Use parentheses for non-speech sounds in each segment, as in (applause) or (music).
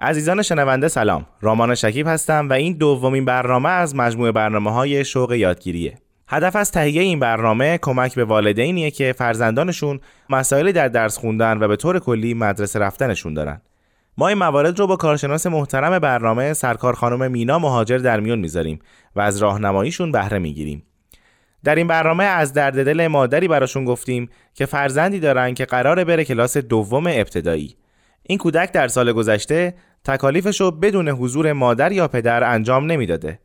عزیزان شنونده سلام. رامان شکیب هستم و این دومین برنامه از مجموعه برنامه های شوق یادگیریه. هدف از تهیه این برنامه کمک به والدینیه که فرزندانشون مسائلی در درس خوندن و به طور کلی مدرسه رفتنشون دارن. ما این موارد رو با کارشناس محترم برنامه سرکار خانم مینا مهاجر در میون می‌ذاریم و از راهنماییشون بهره می‌گیریم. در این برنامه از درد دل مادری براشون گفتیم که فرزندی دارن که قراره بره کلاس دوم ابتدایی. این کودک در سال گذشته تکالیفش رو بدون حضور مادر یا پدر انجام نمی‌داده.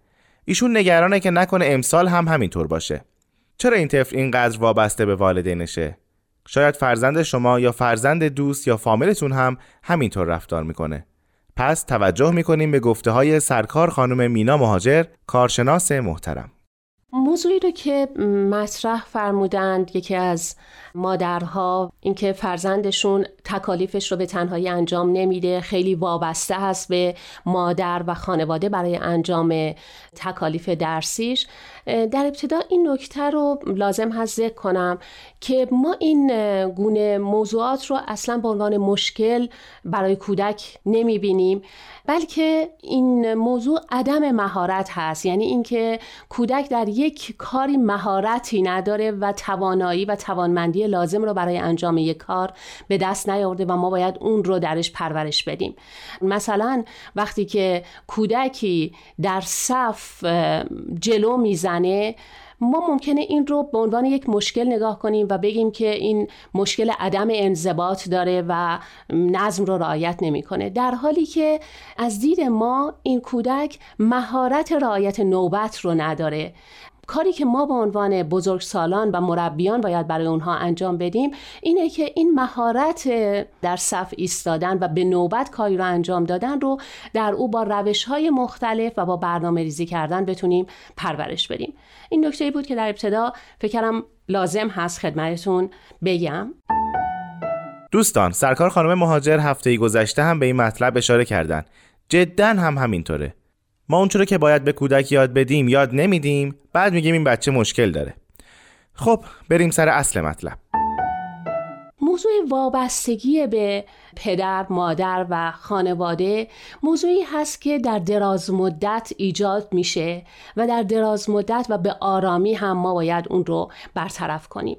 ایشون نگرانه که نکنه امسال هم همینطور باشه. چرا این طفل اینقدر وابسته به والدینشه؟ شاید فرزند شما یا فرزند دوست یا فامیلتون هم همینطور رفتار می‌کنه. پس توجه می‌کنیم به گفته های سرکار خانم مینا مهاجر کارشناس محترم. موضوعی رو که مطرح فرمودند یکی از مادرها اینکه فرزندشون تکالیفش رو به تنهایی انجام نمیده خیلی وابسته هست به مادر و خانواده برای انجام تکالیف درسیش. در ابتدا این نکته رو لازم هست ذکر کنم که ما این گونه موضوعات رو اصلا به عنوان مشکل برای کودک نمی بینیم بلکه این موضوع عدم مهارت هست. یعنی اینکه کودک در یک کاری مهارتی نداره و توانایی و توانمندی لازم رو برای انجام یک کار به دست نیاورده و ما باید اون رو درش پرورش بدیم. مثلا وقتی که کودکی در صف جلو می‌زنه ما ممکنه این رو به عنوان یک مشکل نگاه کنیم و بگیم که این مشکل عدم انضباط داره و نظم رو رعایت نمی‌کنه. در حالی که از دید ما این کودک مهارت رعایت نوبت رو نداره. کاری که ما به عنوان بزرگسالان و مربیان باید برای اونها انجام بدیم اینه که این مهارت در صف ایستادن و به نوبت کاری رو انجام دادن رو در او با روش های مختلف و با برنامه ریزی کردن بتونیم پرورش بدیم. این نکته بود که در ابتدا فکرم لازم هست خدمتتون بگم. دوستان سرکار خانم مهاجر هفته گذشته هم به این مطلب اشاره کردن. جدا هم همینطوره. ما اونچه که باید به کودک یاد بدیم یاد نمیدیم بعد میگیم این بچه مشکل داره. خب بریم سر اصل مطلب. موضوع وابستگی به پدر، مادر و خانواده موضوعی هست که در دراز مدت ایجاد میشه و در دراز مدت و به آرامی هم ما باید اون رو برطرف کنیم.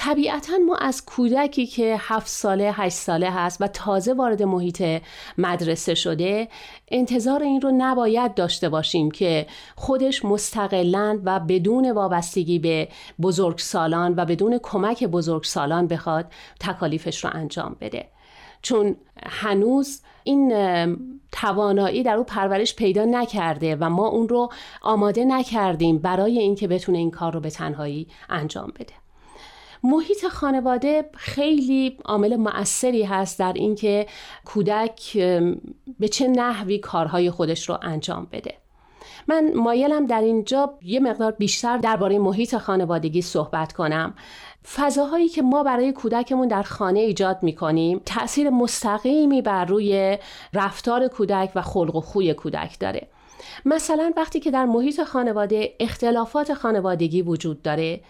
طبیعتا ما از کودکی که هفت ساله هشت ساله هست و تازه وارد محیط مدرسه شده انتظار این رو نباید داشته باشیم که خودش مستقلا و بدون وابستگی به بزرگسالان و بدون کمک بزرگسالان بخواد تکالیفش رو انجام بده. چون هنوز این توانایی در او پرورش پیدا نکرده و ما اون رو آماده نکردیم برای اینکه بتونه این کار رو به تنهایی انجام بده. محیط خانواده خیلی عامل مؤثری هست در اینکه کودک به چه نحوی کارهای خودش رو انجام بده. من مایلم در اینجا یه مقدار بیشتر درباره محیط خانوادگی صحبت کنم. فضاهایی که ما برای کودکمون در خانه ایجاد می کنیم تأثیر مستقیمی بر روی رفتار کودک و خلق و خوی کودک داره. مثلا وقتی که در محیط خانواده اختلافات خانوادگی وجود داره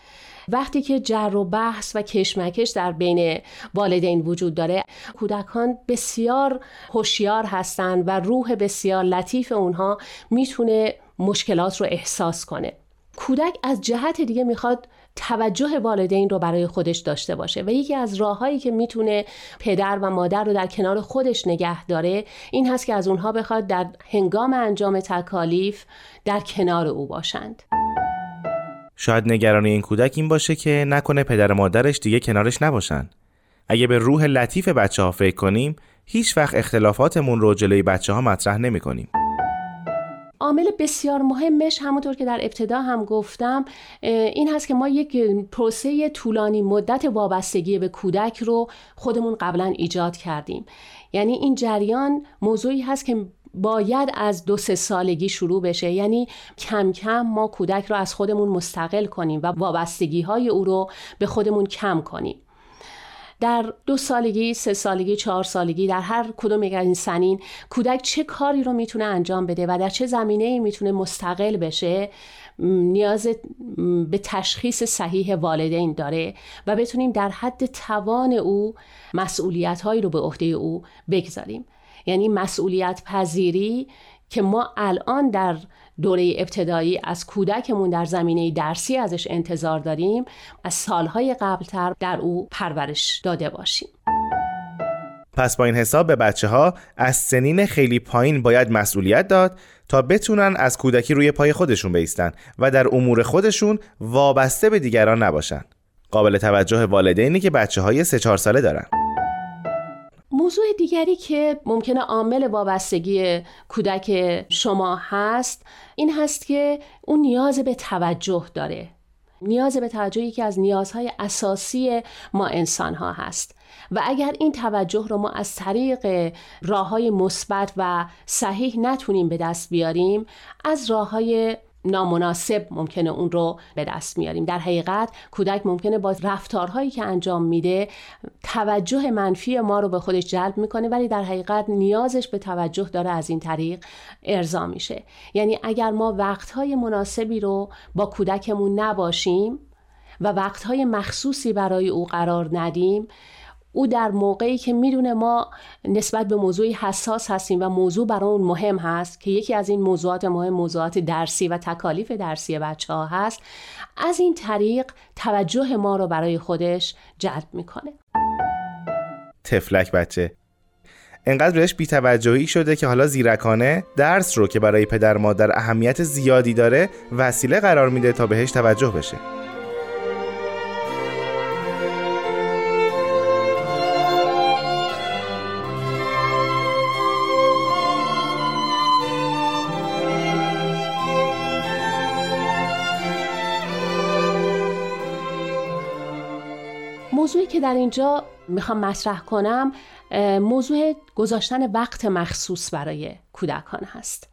وقتی که جر و بحث و کشمکش در بین والدین وجود داره کودکان بسیار هوشیار هستند و روح بسیار لطیف اونها می‌تونه مشکلات رو احساس کنه. کودک از جهت دیگه می‌خواد توجه والدین رو برای خودش داشته باشه و یکی از راههایی که می‌تونه پدر و مادر رو در کنار خودش نگه داره این هست که از اونها بخواد در هنگام انجام تکالیف در کنار او باشند. شاید نگرانی این کودک این باشه که نکنه پدر مادرش دیگه کنارش نباشن. اگه به روح لطیف بچه ها فکر کنیم هیچ وقت اختلافاتمون رو جلوی بچه ها مطرح نمی کنیم. عامل بسیار مهمش همونطور که در ابتدا هم گفتم این هست که ما یک پروسه طولانی مدت وابستگی به کودک رو خودمون قبلا ایجاد کردیم یعنی این جریان موضوعی هست که باید از دو سه سالگی شروع بشه. یعنی کم کم ما کودک رو از خودمون مستقل کنیم و وابستگی های او رو به خودمون کم کنیم. در دو سالگی، سه سالگی، چهار سالگی در هر کدوم یک این سنین کودک چه کاری رو می‌تونه انجام بده و در چه زمینه ای می‌تونه مستقل بشه نیاز به تشخیص صحیح والدین داره و بتونیم در حد توان او مسئولیت هایی رو به عهده او بگذاریم. یعنی مسئولیت پذیری که ما الان در دوره ابتدایی از کودکمون در زمینه درسی ازش انتظار داریم از سالهای قبلتر در او پرورش داده باشیم پس با این حساب به بچه ها از سنین خیلی پایین باید مسئولیت داد تا بتونن از کودکی روی پای خودشون بیستن و در امور خودشون وابسته به دیگران نباشن. قابل توجه والدینی که بچه های 3 4 ساله دارن. موضوع دیگری که ممکنه عامل وابستگی کودک شما هست این هست که اون نیاز به توجه داره. نیاز به توجهی که از نیازهای اساسی ما انسان ها هست. و اگر این توجه رو ما از طریق راه های مثبت و صحیح نتونیم به دست بیاریم از راه های نامناسب ممکنه اون رو به دست میاریم در حقیقت کودک ممکنه با رفتارهایی که انجام میده توجه منفی ما رو به خودش جلب می‌کنه ولی در حقیقت نیازش به توجه داره از این طریق ارضا میشه. یعنی اگر ما وقتهای مناسبی رو با کودکمون نباشیم و وقتهای مخصوصی برای او قرار ندیم او در موقعی که می‌دونه ما نسبت به موضوعی حساس هستیم و موضوع برای اون مهم هست که یکی از این موضوعات مهم موضوعات درسی و تکالیف درسی بچه ها هست از این طریق توجه ما رو برای خودش جلب می‌کنه. تفلک بچه انقدر بهش بیتوجهی شده که حالا زیرکانه درس رو که برای پدر مادر اهمیت زیادی داره وسیله قرار میده تا بهش توجه بشه. موضوعی که در اینجا می‌خوام مطرح کنم موضوع گذاشتن وقت مخصوص برای کودکان هست.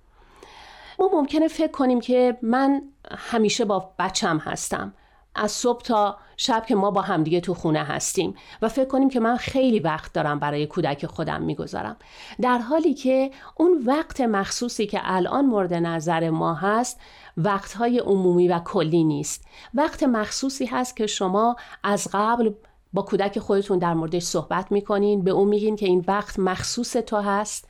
ما ممکنه فکر کنیم که من همیشه با بچم هستم. از صبح تا شب که ما با همدیگه تو خونه هستیم و فکر کنیم که من خیلی وقت دارم برای کودک خودم می‌گذارم. در حالی که اون وقت مخصوصی که الان مورد نظر ما هست وقتهای عمومی و کلی نیست. وقت مخصوصی هست که شما از قبل با کودک خودتون در موردش صحبت می‌کنین به اون میگین که این وقت مخصوص تو هست.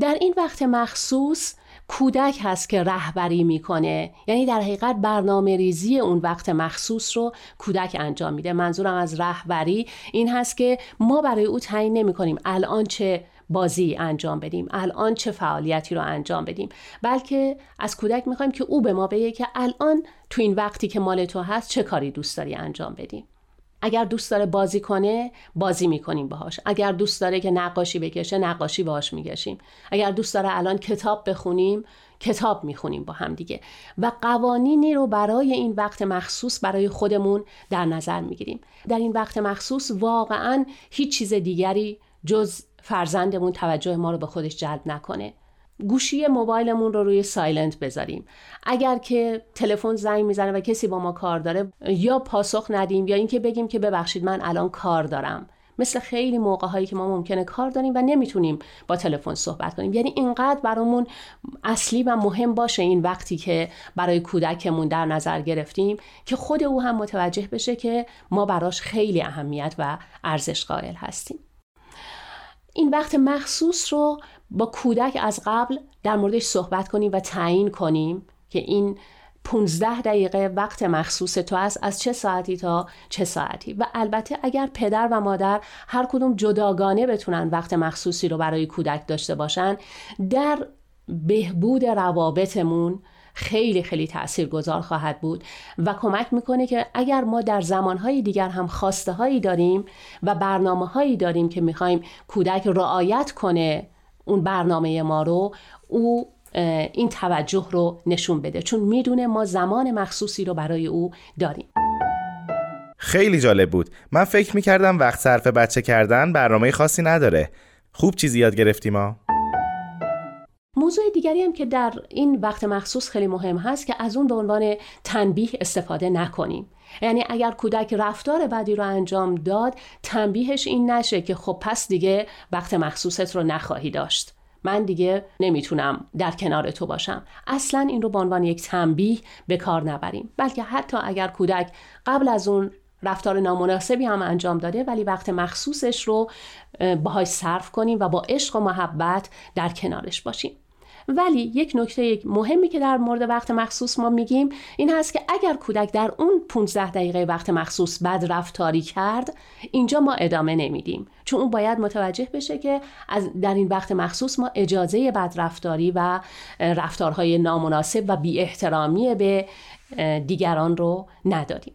در این وقت مخصوص کودک هست که رهبری می‌کنه. یعنی در حقیقت برنامه ریزی اون وقت مخصوص رو کودک انجام میده. منظورم از رهبری این هست که ما برای او تعیین نمی کنیم الان چه بازی انجام بدیم الان چه فعالیتی رو انجام بدیم. بلکه از کودک می‌خوایم که او به ما بگه که الان تو این وقتی که مال تو هست چه کاری دوست داری انجام بدیم اگر دوست داره بازی کنه بازی می‌کنیم باهاش. اگر دوست داره که نقاشی بکشه نقاشی باهاش می‌کشیم. اگر دوست داره الان کتاب بخونیم کتاب می‌خونیم با هم دیگه. و قوانینی رو برای این وقت مخصوص برای خودمون در نظر می‌گیریم. در این وقت مخصوص واقعا هیچ چیز دیگری جز فرزندمون توجه ما رو به خودش جلب نکنه. گوشی موبایلمون رو روی سایلنت بذاریم. اگر که تلفن زنگ می‌زنه و کسی با ما کار داره یا پاسخ ندیم یا اینکه بگیم که ببخشید من الان کار دارم. مثل خیلی موقع هایی که ما ممکنه کار داریم و نمی‌تونیم با تلفن صحبت کنیم. یعنی اینقدر برامون اصلی و مهم باشه این وقتی که برای کودکمون در نظر گرفتیم که خود او هم متوجه بشه که ما براش خیلی اهمیت و ارزش قائل هستیم. این وقت مخصوص رو با کودک از قبل در موردش صحبت کنیم و تعیین کنیم که این 15 دقیقه وقت مخصوص تو است از چه ساعتی تا چه ساعتی. و البته اگر پدر و مادر هر کدوم جداگانه بتونن وقت مخصوصی رو برای کودک داشته باشن در بهبود روابطمون خیلی خیلی تأثیر گذار خواهد بود و کمک می‌کنه که اگر ما در زمانهای دیگر هم خواسته هایی داریم و برنامه هایی داریم که می‌خوایم کودک رعایت کنه اون برنامه ما رو او این توجه رو نشون بده. چون می‌دونه ما زمان مخصوصی رو برای او داریم. خیلی جالب بود. من فکر می‌کردم وقت صرف بچه کردن برنامه خاصی نداره. خوب چیزی یاد گرفتیم ما موضوع دیگری هم که در این وقت مخصوص خیلی مهم هست که از اون به عنوان تنبیه استفاده نکنیم. یعنی اگر کودک رفتار بدی رو انجام داد تنبیهش این نشه که خب پس دیگه وقت مخصوصت رو نخواهی داشت. من دیگه نمی‌تونم در کنار تو باشم. اصلا این رو به عنوان یک تنبیه به کار نبریم. بلکه حتی اگر کودک قبل از اون رفتار نامناسبی هم انجام داده ولی وقت مخصوصش رو باهاش صرف کنیم و با عشق و محبت در کنارش باشیم. ولی یک نکته مهمی که در مورد وقت مخصوص ما میگیم این هست که اگر کودک در اون 15 دقیقه وقت مخصوص بد رفتاری کرد اینجا ما ادامه نمیدیم. چون اون باید متوجه بشه که از در این وقت مخصوص ما اجازه بد رفتاری و رفتارهای نامناسب و بی احترامی به دیگران رو نداریم.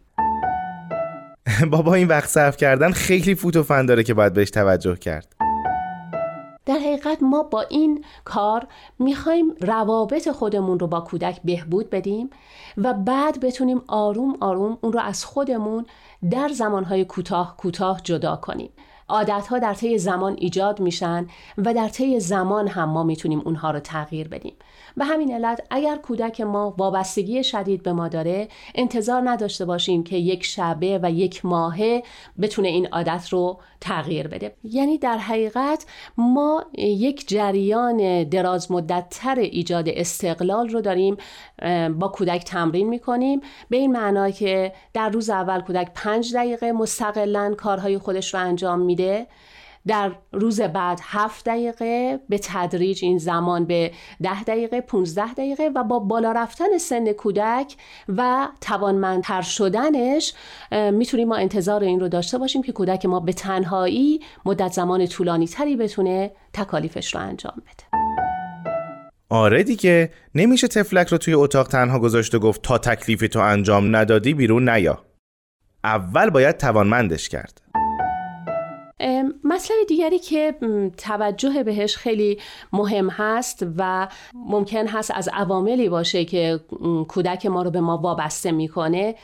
(laughs) بابا این وقت صرف کردن خیلی فوت و فن داره که باید بهش توجه کرد. در حقیقت ما با این کار می‌خوایم روابط خودمون رو با کودک بهبود بدیم و بعد بتونیم آروم آروم اون رو از خودمون در زمانهای کوتاه کوتاه جدا کنیم. عادت ها در طی زمان ایجاد میشن و در طی زمان هم ما می‌تونیم اونها رو تغییر بدیم. به همین علت اگر کودک ما وابستگی شدید به ما داره انتظار نداشته باشیم که یک شبه و یک ماهه بتونه این عادت رو تغییر بده. یعنی در حقیقت ما یک جریان دراز مدت تر ایجاد استقلال رو داریم با کودک تمرین می‌کنیم. به این معنا که در روز اول کودک پنج دقیقه مستقلا کارهای خودش رو انجام میده. در روز بعد هفت دقیقه به تدریج این زمان به ده دقیقه 15 دقیقه و با بالا رفتن سن کودک و توانمندتر شدنش می‌تونیم ما انتظار این رو داشته باشیم که کودک ما به تنهایی مدت زمان طولانی تری بتونه تکالیفش رو انجام بده. آره دیگه نمیشه تفلک رو توی اتاق تنها گذاشت و گفت تا تکلیف تو انجام ندادی بیرون نیا. اول باید توانمندش کرد. مسئله دیگری که توجه بهش خیلی مهم هست و ممکن هست از عواملی باشه که کودک ما رو به ما وابسته می‌کنه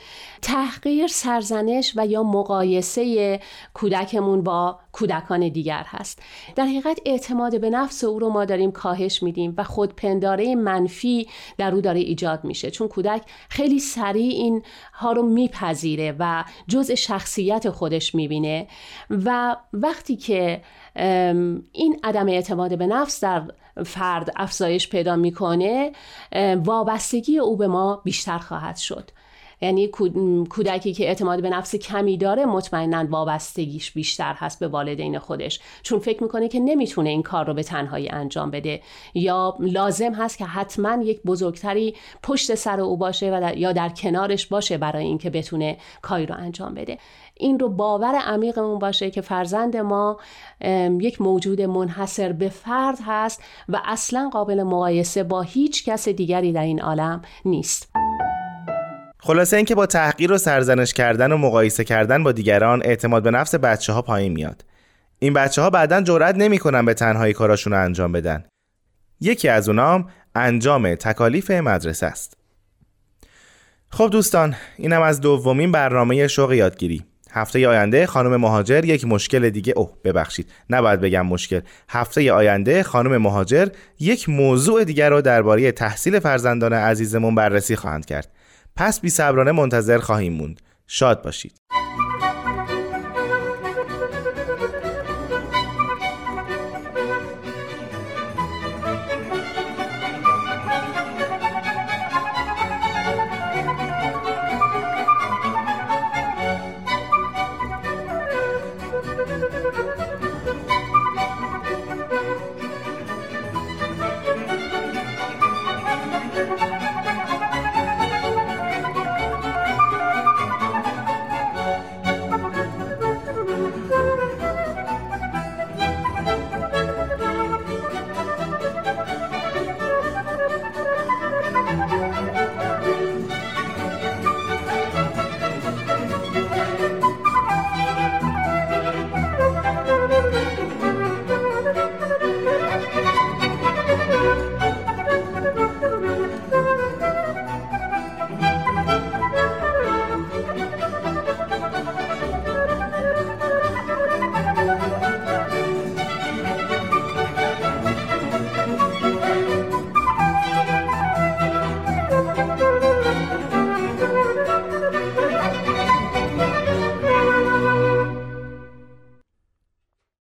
تحقیر سرزنش و یا مقایسه کودکمون با کودکان دیگر هست. در حقیقت اعتماد به نفس او رو ما داریم کاهش میدیم و خودپنداره منفی در او داره ایجاد میشه. چون کودک خیلی سریع این ها رو میپذیره و جزء شخصیت خودش می‌بینه و وقتی که این عدم اعتماد به نفس در فرد افزایش پیدا می‌کنه وابستگی او به ما بیشتر خواهد شد. یعنی کودکی که اعتماد به نفس کمی داره مطمئنا وابستگیش بیشتر هست به والدین خودش. چون فکر می‌کنه که نمی‌تونه این کار رو به تنهایی انجام بده. یا لازم هست که حتما یک بزرگتری پشت سر او باشه و یا در کنارش باشه برای اینکه بتونه کاری رو انجام بده. این رو باور عمیقمون باشه که فرزند ما یک موجود منحصر به فرد هست و اصلا قابل مقایسه با هیچ کس دیگری در این عالم نیست. خلاصه اینکه با تحقیر و سرزنش کردن و مقایسه کردن با دیگران اعتماد به نفس بچه ها پایین میاد. این بچه ها بعدا جرأت نمی‌کنن به تنهایی کاراشون انجام بدن. یکی از اونام انجام تکالیف مدرسه است. خب دوستان اینم از دومین برنامه شوق یادگیری. هفته آینده خانم مهاجر یک مشکل دیگه اوه ببخشید. نباید بگم مشکل. هفته آینده خانم مهاجر یک موضوع دیگر رو درباره تحصیل فرزندان عزیزمون بررسی خواهند کرد. پس بی صبرانه منتظر خواهیم موند. شاد باشید.